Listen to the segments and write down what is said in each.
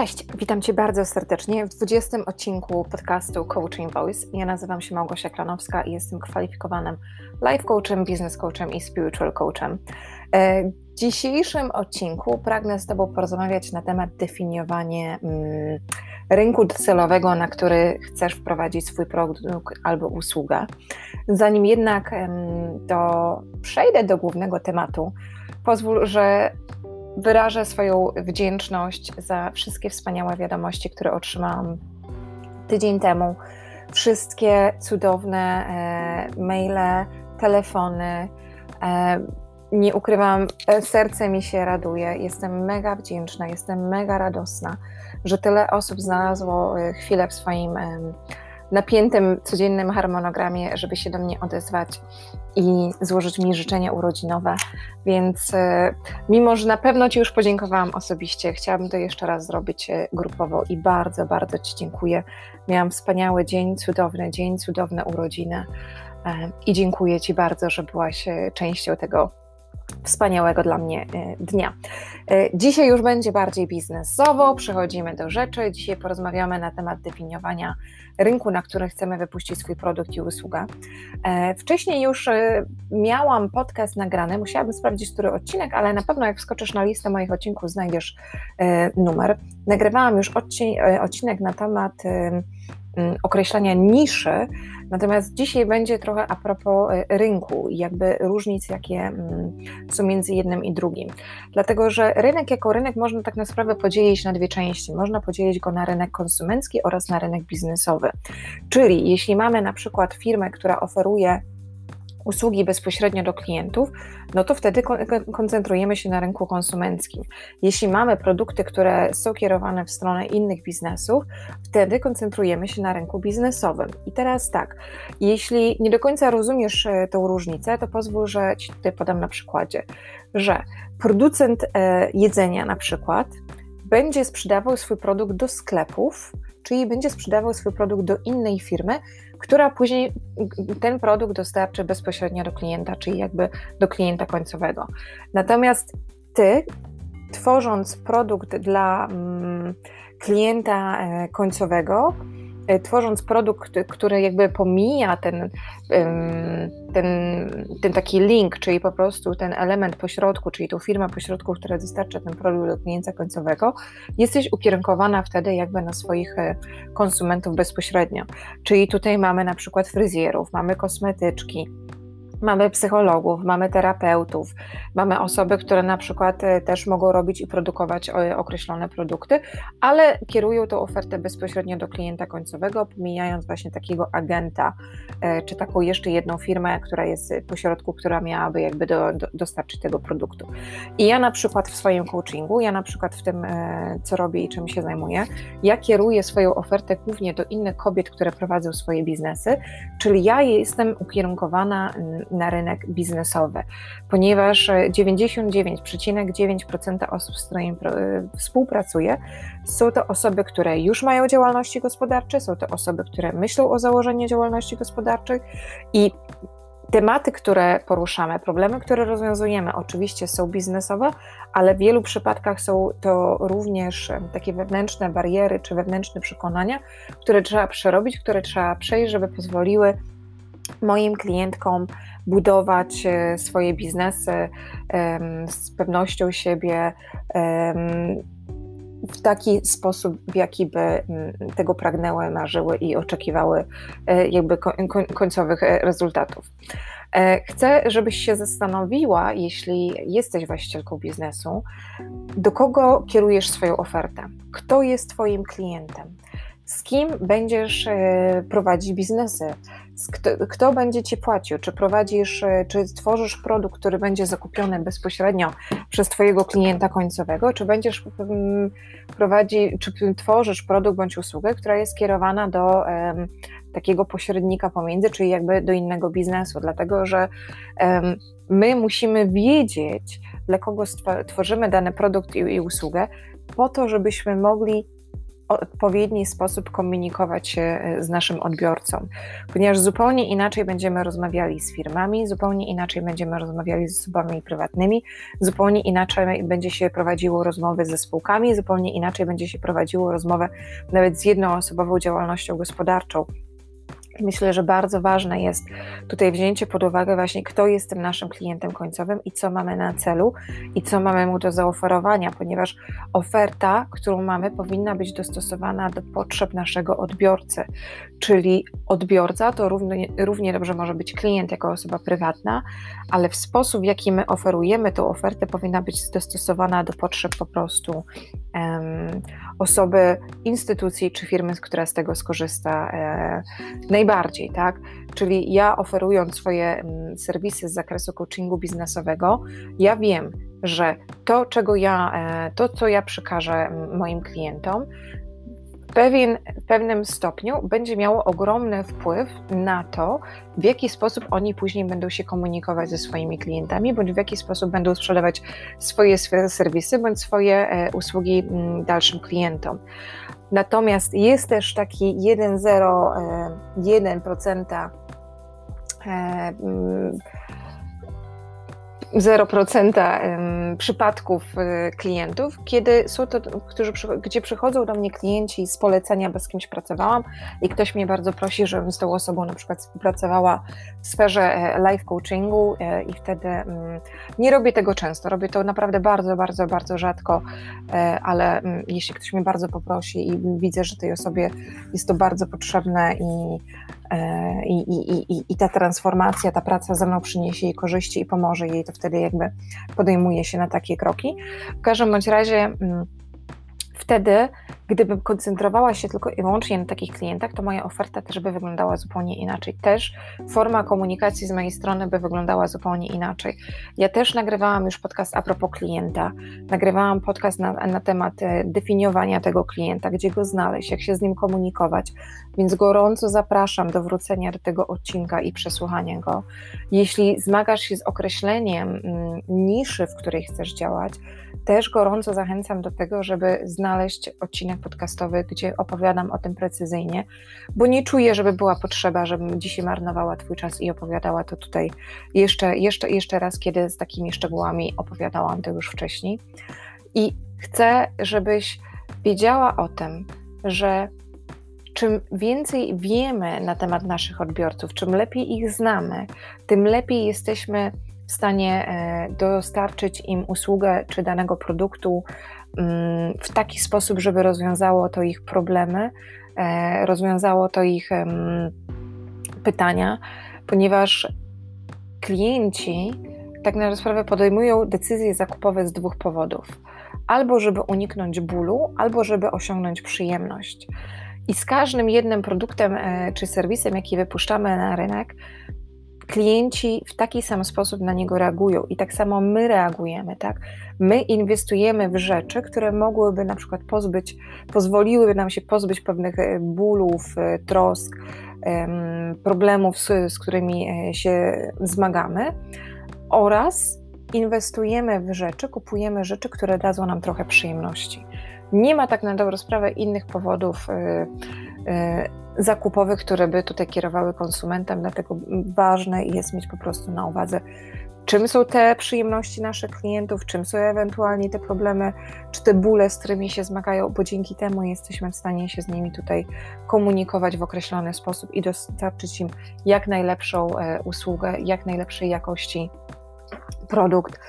Cześć, witam Cię bardzo serdecznie w 20 odcinku podcastu Coaching Voice. Ja nazywam się Małgosia Klanowska i jestem kwalifikowanym life coachem, business coachem i spiritual coachem. E, w dzisiejszym odcinku pragnę z Tobą porozmawiać na temat definiowania mm, rynku docelowego, na który chcesz wprowadzić swój produkt albo usługę. Zanim jednak to przejdę do głównego tematu, pozwól, że wyrażę swoją wdzięczność za wszystkie wspaniałe wiadomości, które otrzymałam tydzień temu. Wszystkie cudowne e, maile, telefony. E, nie ukrywam, e, serce mi się raduje. Jestem mega wdzięczna, jestem mega radosna, że tyle osób znalazło e, chwilę w swoim napiętym, codziennym harmonogramie, żeby się do mnie odezwać i złożyć mi życzenia urodzinowe. Więc e, mimo, że na pewno Ci już podziękowałam osobiście, chciałabym to jeszcze raz zrobić e, grupowo i bardzo, bardzo Ci dziękuję. Miałam wspaniały dzień, cudowny dzień, cudowne urodziny e, i dziękuję Ci bardzo, że byłaś częścią tego wspaniałego dla mnie dnia. Dzisiaj już będzie bardziej biznesowo, przechodzimy do rzeczy. Dzisiaj porozmawiamy na temat definiowania rynku, na który chcemy wypuścić swój produkt i usługę. E, wcześniej już e, miałam podcast nagrany, musiałabym sprawdzić, który odcinek, ale na pewno jak wskoczysz na listę moich odcinków, znajdziesz e, numer. Nagrywałam już odcinek na temat określania niszy, natomiast dzisiaj będzie trochę a propos e, rynku i jakby różnic, jakie mm, są między jednym i drugim. Dlatego, że rynek jako rynek można tak naprawdę podzielić na dwie części. Można podzielić go na rynek konsumencki oraz na rynek biznesowy. Czyli jeśli mamy na przykład firmę, która oferuje usługi bezpośrednio do klientów, no to wtedy koncentrujemy się na rynku konsumenckim. Jeśli mamy produkty, które są kierowane w stronę innych biznesów, wtedy koncentrujemy się na rynku biznesowym. I teraz tak, jeśli nie do końca rozumiesz e, tą różnicę, to pozwól, że Ci tutaj podam na przykładzie, że producent e, jedzenia na przykład będzie sprzedawał swój produkt do sklepów, czyli będzie sprzedawał swój produkt do innej firmy, która później ten produkt dostarczy bezpośrednio do klienta, czyli jakby do klienta końcowego. Natomiast ty, tworząc produkt dla mm, klienta e, końcowego, tworząc produkt, który jakby pomija ten, ten, ten taki link, czyli po prostu ten element pośrodku, czyli tą firmę pośrodku, która dostarcza ten produkt do klienta końcowego, jesteś ukierunkowana wtedy jakby na swoich e, konsumentów bezpośrednio. Czyli tutaj mamy na przykład fryzjerów, mamy kosmetyczki, Mamy psychologów, mamy terapeutów, mamy osoby, które na przykład e, też mogą robić i produkować e, określone produkty, ale kierują tą ofertę bezpośrednio do klienta końcowego, pomijając właśnie takiego agenta, e, czy taką jeszcze jedną firmę, która jest pośrodku, która miałaby jakby do, do, dostarczyć tego produktu. I ja na przykład w swoim coachingu, ja na przykład w tym, co robię i czym się zajmuję, ja kieruję swoją ofertę głównie do innych kobiet, które prowadzą swoje biznesy, czyli ja jestem ukierunkowana na rynek biznesowy, ponieważ 99,9% osób, z którymi współpracuję, są to osoby, które już mają działalności gospodarcze, są to osoby, które myślą o założeniu działalności gospodarczej i Tematy, które poruszamy, problemy, które rozwiązujemy, oczywiście są biznesowe, ale w wielu przypadkach są to również takie wewnętrzne bariery czy wewnętrzne przekonania, które trzeba przerobić, które trzeba przejść, żeby pozwoliły moim klientkom budować e, swoje biznesy z pewnością siebie w taki sposób, w jaki by mm, tego pragnęły, marzyły i oczekiwały e, jakby końcowych e, rezultatów. Chcę, żebyś się zastanowiła, jeśli jesteś właścicielką biznesu, do kogo kierujesz swoją ofertę? Kto jest Twoim klientem? Z kim będziesz e, prowadzić biznesy, kto, kto, będzie ci płacił, czy prowadzisz, e, czy tworzysz produkt, który będzie zakupiony bezpośrednio przez Twojego klienta końcowego, czy będziesz mm, prowadzi, czy tworzysz produkt bądź usługę, która jest skierowana do um, takiego pośrednika pomiędzy, czyli jakby do innego biznesu, dlatego że um, my musimy wiedzieć, dla kogo tworzymy dany produkt i, i usługę, po to, żebyśmy mogli odpowiedni sposób komunikować się e, z naszym odbiorcą, ponieważ zupełnie inaczej będziemy rozmawiali z firmami, zupełnie inaczej będziemy rozmawiali z osobami prywatnymi, zupełnie inaczej będzie się prowadziło rozmowy ze spółkami, zupełnie inaczej będzie się prowadziło rozmowę nawet z jednoosobową działalnością gospodarczą. Myślę, że bardzo ważne jest tutaj wzięcie pod uwagę właśnie, kto jest tym naszym klientem końcowym i co mamy na celu i co mamy mu do zaoferowania, ponieważ oferta, którą mamy, powinna być dostosowana do potrzeb naszego odbiorcy. Czyli odbiorca to równie, równie dobrze może być klient jako osoba prywatna, ale w sposób, w jaki my oferujemy tą ofertę, powinna być dostosowana do potrzeb po prostu um, osoby, instytucji czy firmy, która z tego skorzysta e, najbardziej, tak? Czyli ja oferując swoje mm, serwisy z zakresu coachingu biznesowego, ja wiem, że to, czego ja, e, to, co ja przekażę moim klientom, pewien, w pewnym stopniu będzie miało ogromny wpływ na to, w jaki sposób oni później będą się komunikować ze swoimi klientami, bądź w jaki sposób będą sprzedawać swoje serwisy, bądź swoje e, usługi dalszym klientom. Natomiast jest też taki 1,01% 0% przypadków y, klientów, kiedy są to, którzy, gdzie przychodzą do mnie klienci z polecenia, bez kimś pracowałam i ktoś mnie bardzo prosi, żebym z tą osobą na przykład współpracowała w sferze e, life coachingu e, i wtedy mm, nie robię tego często, robię to naprawdę bardzo, bardzo, bardzo rzadko, e, ale mm, jeśli ktoś mnie bardzo poprosi i widzę, że tej osobie jest to bardzo potrzebne i i, i, i, i ta transformacja, ta praca ze mną przyniesie jej korzyści i pomoże jej, to wtedy jakby podejmuje się na takie kroki. W każdym bądź razie mm, wtedy, gdybym koncentrowała się tylko i wyłącznie na takich klientach, to moja oferta też by wyglądała zupełnie inaczej. Też forma komunikacji z mojej strony by wyglądała zupełnie inaczej. Ja też nagrywałam już podcast a propos klienta, nagrywałam podcast na, na temat e, definiowania tego klienta, gdzie go znaleźć, jak się z nim komunikować, więc gorąco zapraszam do wrócenia do tego odcinka i przesłuchania go. Jeśli zmagasz się z określeniem mm, niszy, w której chcesz działać, też gorąco zachęcam do tego, żeby znaleźć odcinek podcastowy, gdzie opowiadam o tym precyzyjnie, bo nie czuję, żeby była potrzeba, żebym dzisiaj marnowała Twój czas i opowiadała to tutaj jeszcze, jeszcze, jeszcze raz, kiedy z takimi szczegółami opowiadałam to już wcześniej. I chcę, żebyś wiedziała o tym, że czym więcej wiemy na temat naszych odbiorców, czym lepiej ich znamy, tym lepiej jesteśmy w stanie e, dostarczyć im usługę czy danego produktu mm, w taki sposób, żeby rozwiązało to ich problemy, e, rozwiązało to ich pytania, ponieważ klienci tak na sprawę podejmują decyzje zakupowe z dwóch powodów. Albo żeby uniknąć bólu, albo żeby osiągnąć przyjemność. I z każdym jednym produktem e, czy serwisem, jaki wypuszczamy na rynek, klienci w taki sam sposób na niego reagują i tak samo my reagujemy, tak? My inwestujemy w rzeczy, które mogłyby na przykład pozbyć, pozwoliłyby nam się pozbyć pewnych e, bólów, e, trosk, problemów, z, z którymi e, się zmagamy oraz inwestujemy w rzeczy, kupujemy rzeczy, które dadzą nam trochę przyjemności. Nie ma tak na dobrą sprawę innych powodów zakupowych, które by tutaj kierowały konsumentem, dlatego ważne jest mieć po prostu na uwadze, czym są te przyjemności naszych klientów, czym są ewentualnie te problemy, czy te bóle, z którymi się zmagają, bo dzięki temu jesteśmy w stanie się z nimi tutaj komunikować w określony sposób i dostarczyć im jak najlepszą e, usługę, jak najlepszej jakości produkt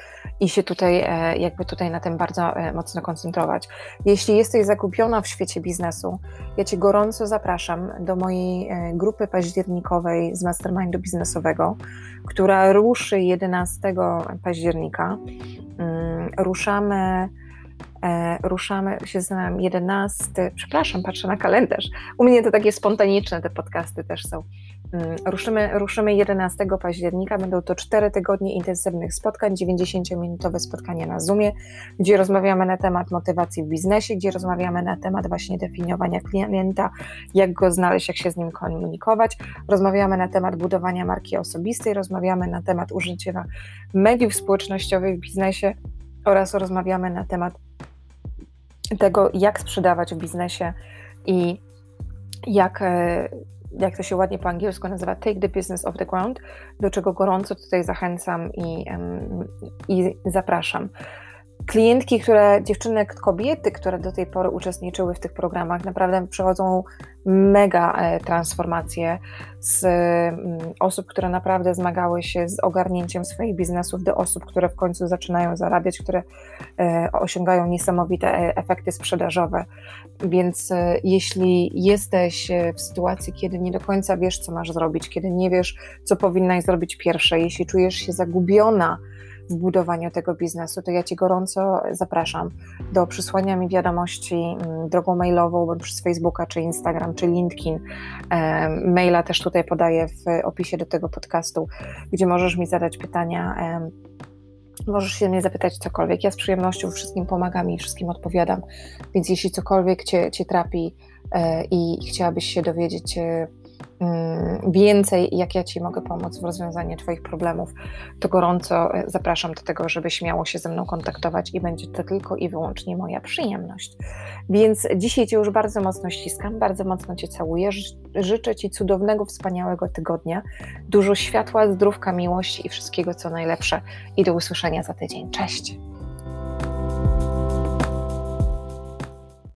i się tutaj, e, jakby tutaj na tym bardzo e, mocno koncentrować. Jeśli jesteś zagubiona w świecie biznesu, ja Cię gorąco zapraszam do mojej e, grupy październikowej z Mastermindu Biznesowego, która ruszy 11 października. Mm, ruszamy ruszamy się z nami 11, przepraszam, patrzę na kalendarz. U mnie to takie spontaniczne te podcasty też są. Mm, ruszymy, ruszymy 11 października. Będą to 4 tygodnie intensywnych spotkań, 90-minutowe spotkania na Zoomie, gdzie rozmawiamy na temat motywacji w biznesie, gdzie rozmawiamy na temat właśnie definiowania klienta, jak go znaleźć, jak się z nim komunikować. Rozmawiamy na temat budowania marki osobistej, rozmawiamy na temat użycia mediów społecznościowych w biznesie oraz rozmawiamy na temat tego, jak sprzedawać w biznesie i jak, e, jak to się ładnie po angielsku nazywa, take the business off the ground, do czego gorąco tutaj zachęcam i, i zapraszam klientki, które, dziewczyny, kobiety, które do tej pory uczestniczyły w tych programach, naprawdę przechodzą mega e, transformacje z mm, osób, które naprawdę zmagały się z ogarnięciem swoich biznesów, do osób, które w końcu zaczynają zarabiać, które e, osiągają niesamowite e, efekty sprzedażowe. Więc jeśli jesteś w sytuacji, kiedy nie do końca wiesz, co masz zrobić, kiedy nie wiesz, co powinnaś zrobić pierwsze, jeśli czujesz się zagubiona, w budowaniu tego biznesu, to ja Ci gorąco zapraszam do przysłania mi wiadomości mm, drogą mailową, bądź przez Facebooka, czy Instagram, czy LinkedIn. Maila też tutaj podaję w opisie do tego podcastu, gdzie możesz mi zadać pytania. Możesz się mnie zapytać cokolwiek. Ja z przyjemnością wszystkim pomagam i wszystkim odpowiadam. Więc jeśli cokolwiek Cię, cię trapi e, i chciałabyś się dowiedzieć, e, więcej, jak ja Ci mogę pomóc w rozwiązaniu Twoich problemów, to gorąco e, zapraszam do tego, żeby śmiało się ze mną kontaktować i będzie to tylko i wyłącznie moja przyjemność. Więc dzisiaj Cię już bardzo mocno ściskam, bardzo mocno Cię całuję. Życzę Ci cudownego, wspaniałego tygodnia, dużo światła, zdrówka, miłości i wszystkiego co najlepsze. I do usłyszenia za tydzień. Cześć!